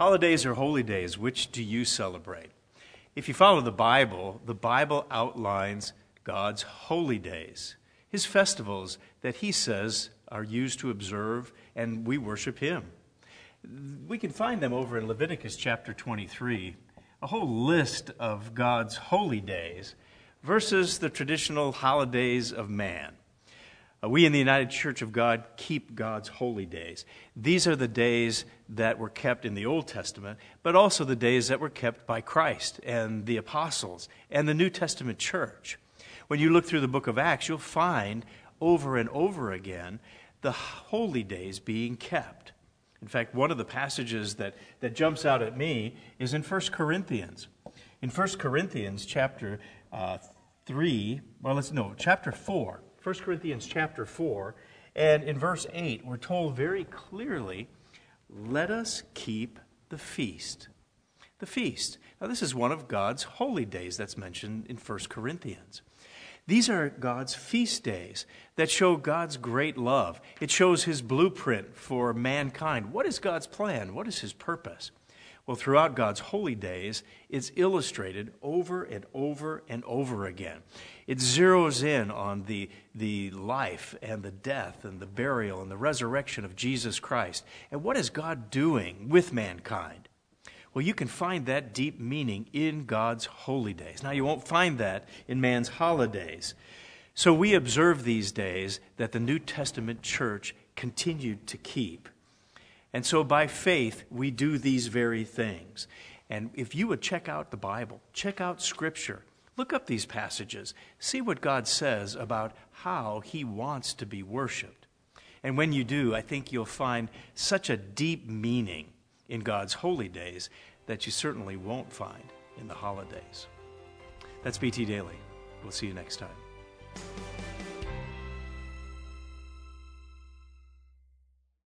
Holidays or holy days, which do you celebrate? If you follow the Bible, the Bible outlines God's holy days, his festivals that he says are used to observe, and we worship him. We can find them over in Leviticus chapter 23, a whole list of God's holy days versus the traditional holidays of man. Uh, we in the United Church of God keep God's holy days. These are the days that were kept in the Old Testament, but also the days that were kept by Christ and the apostles and the New Testament church. When you look through the book of Acts, you'll find over and over again the holy days being kept. In fact, one of the passages that, that jumps out at me is in 1 Corinthians. In 1 Corinthians chapter uh, 3, well, let's no, chapter 4. 1 Corinthians chapter 4, and in verse 8, we're told very clearly, let us keep the feast. The feast. Now, this is one of God's holy days that's mentioned in 1 Corinthians. These are God's feast days that show God's great love. It shows his blueprint for mankind. What is God's plan? What is his purpose? Well, throughout God's holy days, it's illustrated over and over and over again. It zeroes in on the, the life and the death and the burial and the resurrection of Jesus Christ. And what is God doing with mankind? Well, you can find that deep meaning in God's holy days. Now, you won't find that in man's holidays. So we observe these days that the New Testament church continued to keep. And so by faith, we do these very things. And if you would check out the Bible, check out Scripture, look up these passages, see what God says about how He wants to be worshiped. And when you do, I think you'll find such a deep meaning in God's holy days that you certainly won't find in the holidays. That's BT Daily. We'll see you next time.